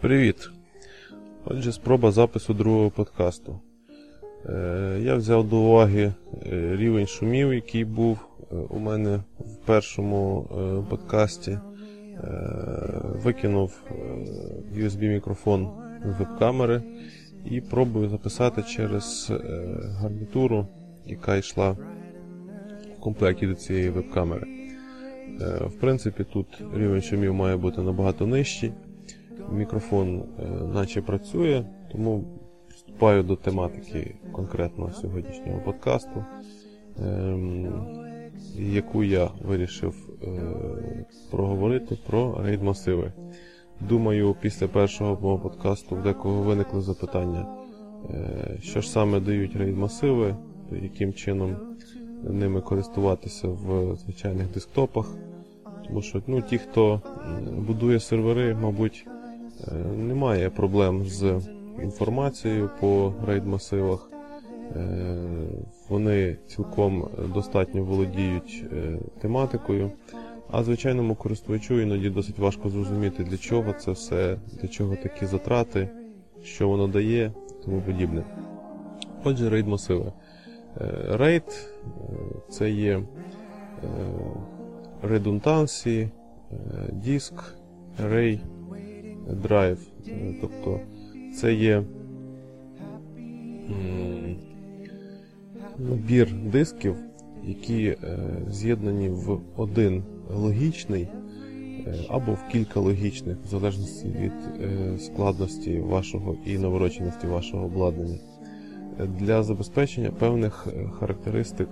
Привіт! Отже, спроба запису другого подкасту. Е, Я взяв до уваги е, рівень шумів, який був е, у мене в першому подкасті. Викинув USB-мікрофон з веб-камери і пробую записати через гарнітуру, яка йшла в комплекті до цієї веб-камери. В принципі, тут рівень шумів має бути набагато нижчий. Мікрофон е, наче працює, тому вступаю до тематики конкретно сьогоднішнього подкасту, ем, яку я вирішив е, проговорити про рейд-масиви. Думаю, після першого мого подкасту в декого виникли запитання, е, що ж саме дають рейд-масиви, яким чином ними користуватися в звичайних десктопах. Тому що ну, ті, хто будує сервери, мабуть, немає проблем з інформацією по рейд-масивах. Е, Вони цілком достатньо володіють е, тематикою. А звичайному користувачу іноді досить важко зрозуміти, для чого це все, для чого такі затрати, що воно дає, тому подібне. Отже, рейд-масиви. Е, е, це є е, е, диск, array, drive. Е, Тобто це є набір дисків, які е, з'єднані в один логічний е, або в кілька логічних, в залежності від складності вашого і навороченості вашого обладнання для забезпечення певних характеристик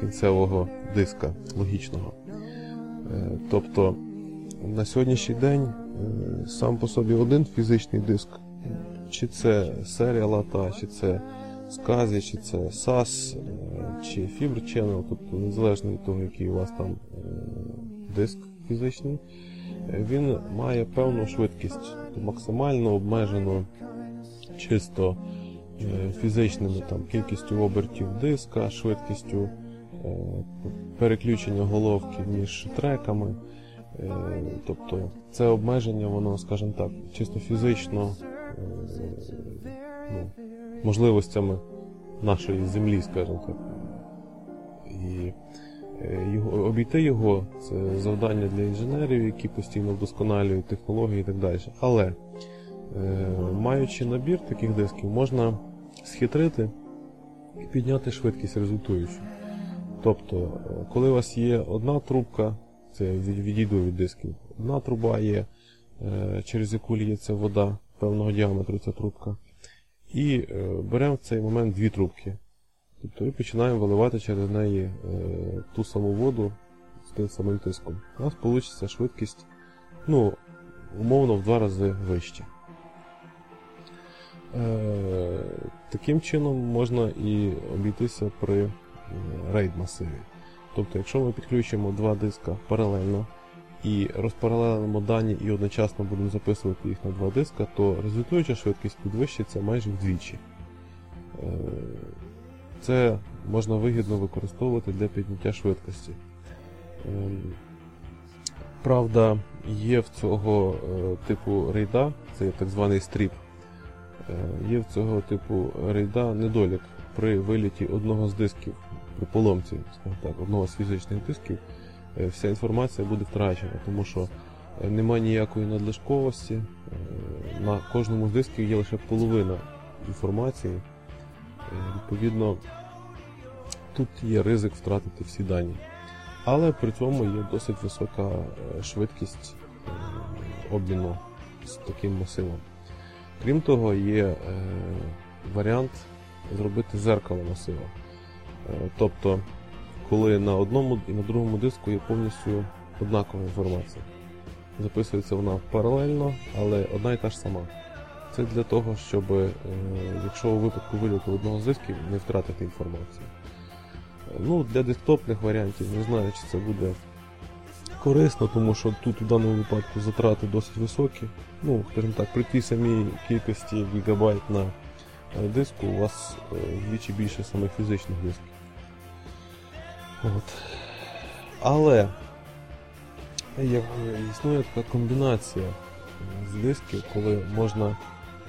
кінцевого диска логічного. Тобто на сьогоднішній день сам по собі один фізичний диск, чи це серія лата, чи це SCSI, чи це SAS, е, чи Fiber Channel, тобто незалежно від того, який у вас там е, диск фізичний, він має певну швидкість, максимально обмежену чисто е, фізичними там, кількістю обертів диска, швидкістю переключення головки між треками. Е, Тобто це обмеження, воно, скажімо так, чисто фізично е, ну, можливостями нашої землі, скажімо так. І е, його, обійти його це завдання для інженерів, які постійно вдосконалюють технології і так далі. Але маючи набір таких дисків, можна схитрити і підняти швидкість результуючу. Тобто, коли у вас є одна трубка, це відійду від дисків, одна труба є, е, через яку ліється вода певного діаметру ця трубка, і е, беремо в цей момент дві трубки. Тобто і починаємо виливати через неї е, ту саму воду з тим самим тиском. У нас вийде швидкість, ну, умовно, в два рази вища. Таким чином можна і обійтися при е, рейд-масиві. Тобто, якщо ми підключимо два диска паралельно і розпаралелимо дані і одночасно будемо записувати їх на два диска, то результуюча швидкість підвищиться майже вдвічі. Е, Це можна вигідно використовувати для підняття швидкості. Ем, Правда, є в цього е, типу рейда, це так званий стріп. Е, Є в цього типу рейда недолік при виліті одного з дисків, при поломці, так, одного з фізичних дисків, е, вся інформація буде втрачена, тому що е, немає ніякої надлишковості. е, На кожному з дисків є лише половина інформації. Відповідно, тут є ризик втратити всі дані. Але при цьому є досить висока швидкість обміну з таким масивом. Крім того, є варіант зробити зеркало масива. Е, тобто, коли на одному і на другому диску є повністю однакова інформація. Записується вона паралельно, але одна і та ж сама. Це для того, щоб, е, якщо у випадку вильоту одного з дисків, не втратити інформацію. Ну, для десктопних варіантів не знаю, чи це буде корисно, тому що тут у даному випадку затрати досить високі. Ну, скажімо так, при тій самій кількості гігабайт на е, диску у вас вдвічі більше саме фізичних дисків. От. Але існує така комбінація з дисків, коли можна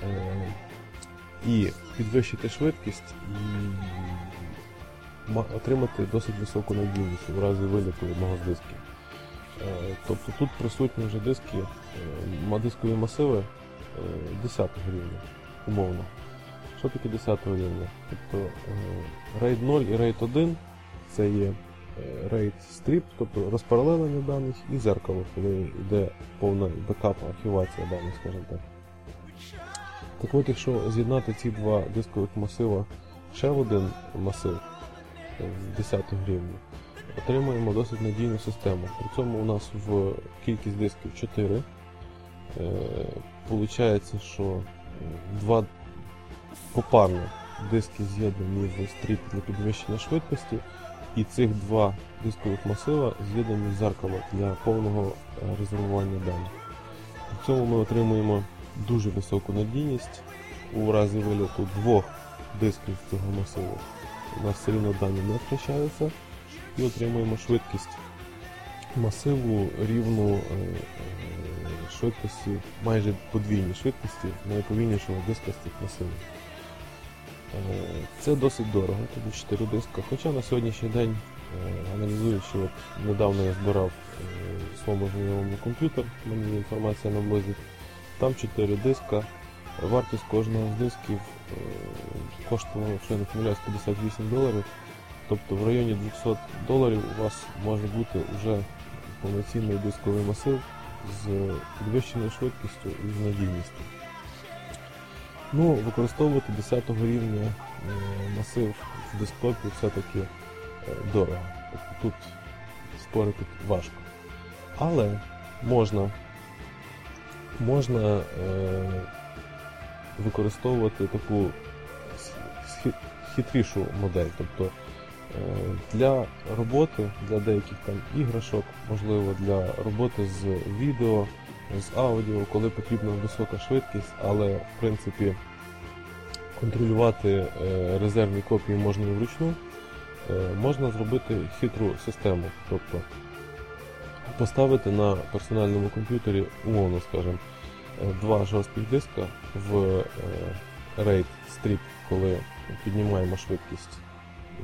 е, і підвищити швидкість, і отримати досить високу надійність в разі виліту одного з дисків. Е, Тобто тут присутні вже диски, е, дискові масиви 10 рівня, умовно. Що таке 10 рівня? Тобто е, RAID 0 і RAID 1 це є е, RAID strip, тобто розпаралелення даних, і зеркало, коли йде повна бекап архівація даних, скажімо так. Так от, якщо з'єднати ці два дискових масива ще в один масив е, 10 рівня, отримуємо досить надійну систему. При цьому у нас в кількість дисків 4. Е, Получається, що е, два попарно диски з'єднані в стріп для підвищення швидкості, і цих два дискових масива з'єднані в зеркало для повного е, резервування даних. При цьому ми отримуємо дуже високу надійність у разі виліту двох дисків цього масиву. У нас все рівно дані не втрачаються і отримуємо швидкість масиву рівну е, е, швидкості, майже подвійній швидкості найповільнішого диска з цих масивів. Е, Це досить дорого, тобі 4 диска. Хоча на сьогоднішній день, е, аналізуючи, от недавно я збирав е, в своєму знайомому комп'ютер, в мене інформація на блозі, там 4 диска. Вартість кожного з дисків коштувала, якщо я не помиляюсь, 58 доларів. Тобто в районі 200 доларів у вас може бути вже повноцінний дисковий масив з підвищеною швидкістю і з надійністю. Ну, використовувати 10 рівня е, масив в десктопі все-таки е, дорого. Тобто тут спорити важко. Але можна, можна е, використовувати таку хитрішу модель. Тобто е, для роботи, для деяких там іграшок, можливо, для роботи з відео, з аудіо, коли потрібна висока швидкість, але в принципі контролювати е, резервні копії можна і вручну, е, можна зробити хитру систему. Тобто поставити на персональному комп'ютері, умовно скажімо, е, два жорстких диска в RAID strip, коли піднімаємо швидкість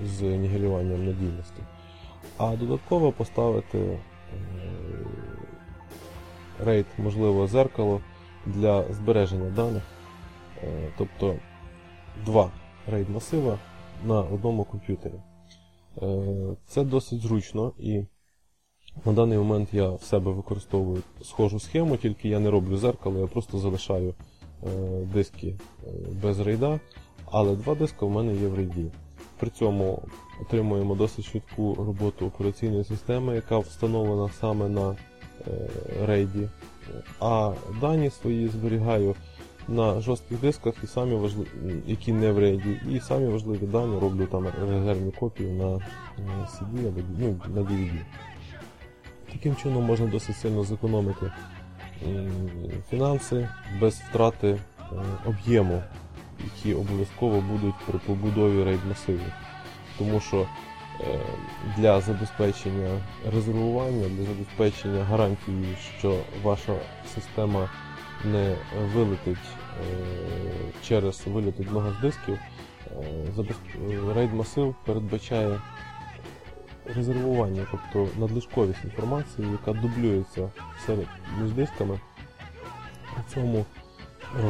з нігелюванням надійності. А додатково поставити RAID, можливо, зеркало для збереження даних. Е, Тобто два RAID масива на одному комп'ютері. Е, Це досить зручно і на даний момент я в себе використовую схожу схему, тільки я не роблю зеркало, я просто залишаю е, диски без рейда, але два диска в мене є в рейді. При цьому отримуємо досить швидку роботу операційної системи, яка встановлена саме на рейді. А дані свої зберігаю на жорстких дисках, і самі важливі, які не в рейді, і самі важливі дані роблю там резервні копії на е, CD або ну, на DVD. Таким чином можна досить сильно зекономити фінанси без втрати е, об'єму, які обов'язково будуть при побудові рейд масивів. Тому що е, для забезпечення резервування, для забезпечення гарантії, що ваша система не вилетить е, через виліт одного з дисків, е, е, рейд масив передбачає резервування, тобто надлишковість інформації, яка дублюється серед між дисками. При цьому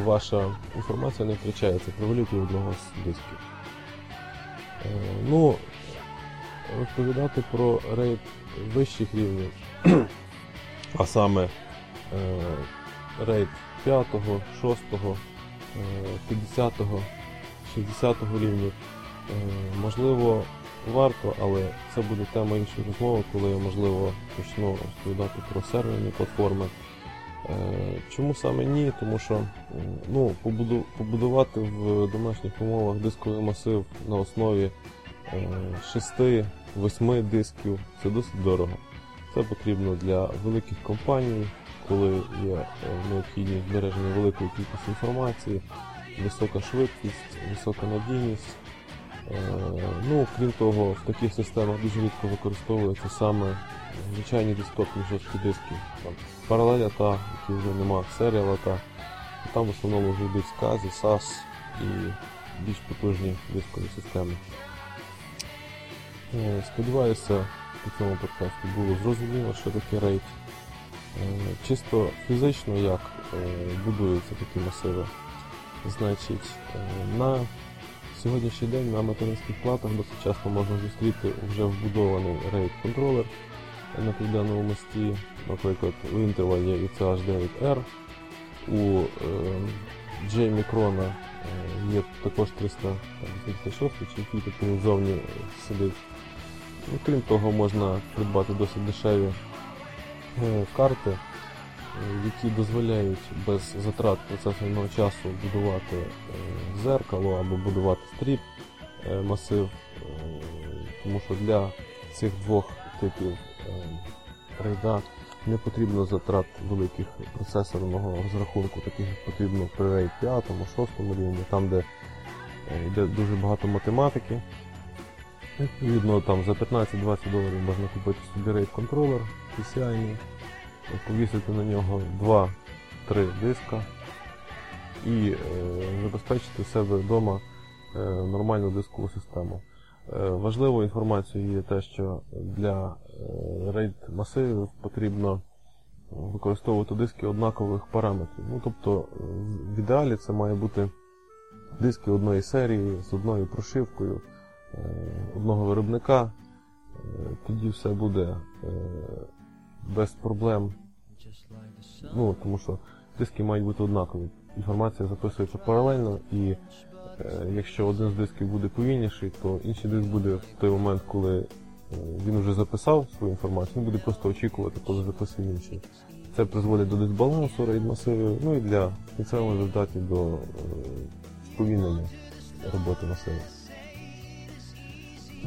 ваша інформація не втрачається при виліті одного з дисків. Е, Ну, розповідати про рейд вищих рівнів, а саме е, рейд 5, 6, е, 50, 60 рівнів, е, можливо, варто, але це буде тема іншої розмови, коли я, можливо, почну розповідати про серверні платформи. Е, Чому саме ні? Тому що ну, побудувати в домашніх умовах дисковий масив на основі 6-8 дисків це досить дорого. Це потрібно для великих компаній, коли є е, необхідність збереження великої кількості інформації, висока швидкість, висока надійність. Е, Ну, крім того, в таких системах дуже рідко використовуються саме звичайні десктопні жорсткі диски. Там паралеля та, які вже нема, серіала та. Там в основному вже йдуть скази, SAS і більш потужні дискові системи. Сподіваюся, по цьому подкасті було зрозуміло, що таке RAID. Е, Чисто фізично, як е, будуються такі масиви. Значить, е, на сьогоднішній день на материнських платах досить часто можна зустріти вже вбудований RAID контролер на південному мості, наприклад, у Intel є UCH9R, у е, J Micron е, є також 386, чи який такий ззовні сидить. Ну, крім того, можна придбати досить дешеві е, карти, е, які дозволяють без затрат процесорного часу будувати зеркало або будувати стріп масив, тому що для цих двох типів рейда не потрібно затрат великих процесорного розрахунку, таких як потрібно при RAID 5, 6 рівні, там де е, йде дуже багато математики. Відповідно, там за 15-20 доларів можна купити собі RAID контролер PCI, повісити на нього 2-3 диска і е, забезпечити себе вдома е, нормальну дискову систему. Е, Важливою інформацією є те, що для е, RAID масивів потрібно використовувати диски однакових параметрів. Ну, тобто, е, в ідеалі це має бути диски одної серії з одною прошивкою е, одного виробника. Е, Тоді все буде е, без проблем. Ну, тому що диски мають бути однакові. Інформація записується паралельно і Е, Якщо один з дисків буде повільніший, то інший диск буде в той момент, коли е, він вже записав свою інформацію, він буде просто очікувати, коли записує інший. Це призводить до дисбалансу RAID масивів, ну і для кінцевого результаті до е, сповільнення роботи масиву.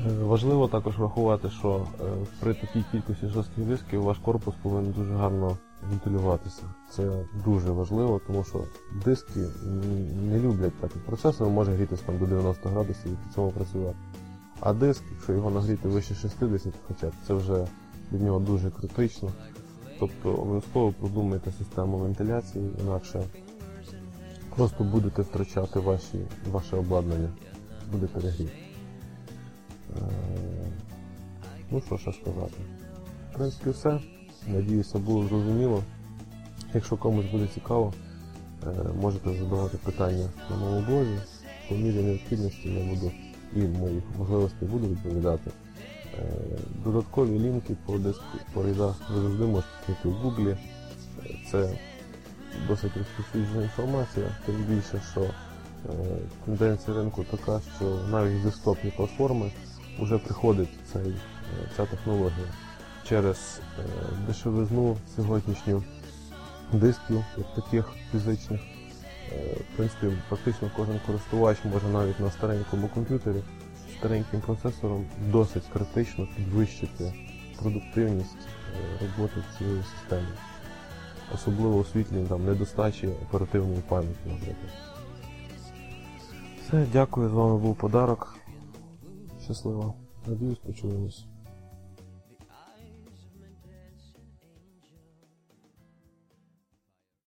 Е, Важливо також врахувати, що е, при такій кількості жорстких дисків ваш корпус повинен дуже гарно вентилюватися. Це дуже важливо, тому що диски не люблять так. як Процесор може грітися там до 90 градусів і при цьому працювати. А диск, якщо його нагріти вище 60, хоча це вже від нього дуже критично. Тобто обов'язково продумайте систему вентиляції, інакше просто будете втрачати ваші, ваше обладнання, буде перегрів. Е, Ну що ще сказати? В принципі, все. Надіюся, було зрозуміло. Якщо комусь буде цікаво, е, можете задавати питання на моєму блозі. По мірі необхідності я буду і моїх можливостей буду відповідати. Е, Додаткові лінки по диску по рядах ви завжди можете знайти в Гуглі. Е, Це досить розповсюджена інформація, тим більше, що тенденція ринку така, що навіть десктопні платформи вже приходить цей, ця технологія через е, дешевизну сьогоднішню дисків, як таких фізичних. Е, В принципі, практично кожен користувач може навіть на старенькому комп'ютері стареньким процесором досить критично підвищити продуктивність е, роботи цієї системи. Особливо у світлі там, недостачі оперативної пам'яті, наприклад. Все, дякую, з вами був подарок. Щасливо. Надіюсь, почуємось.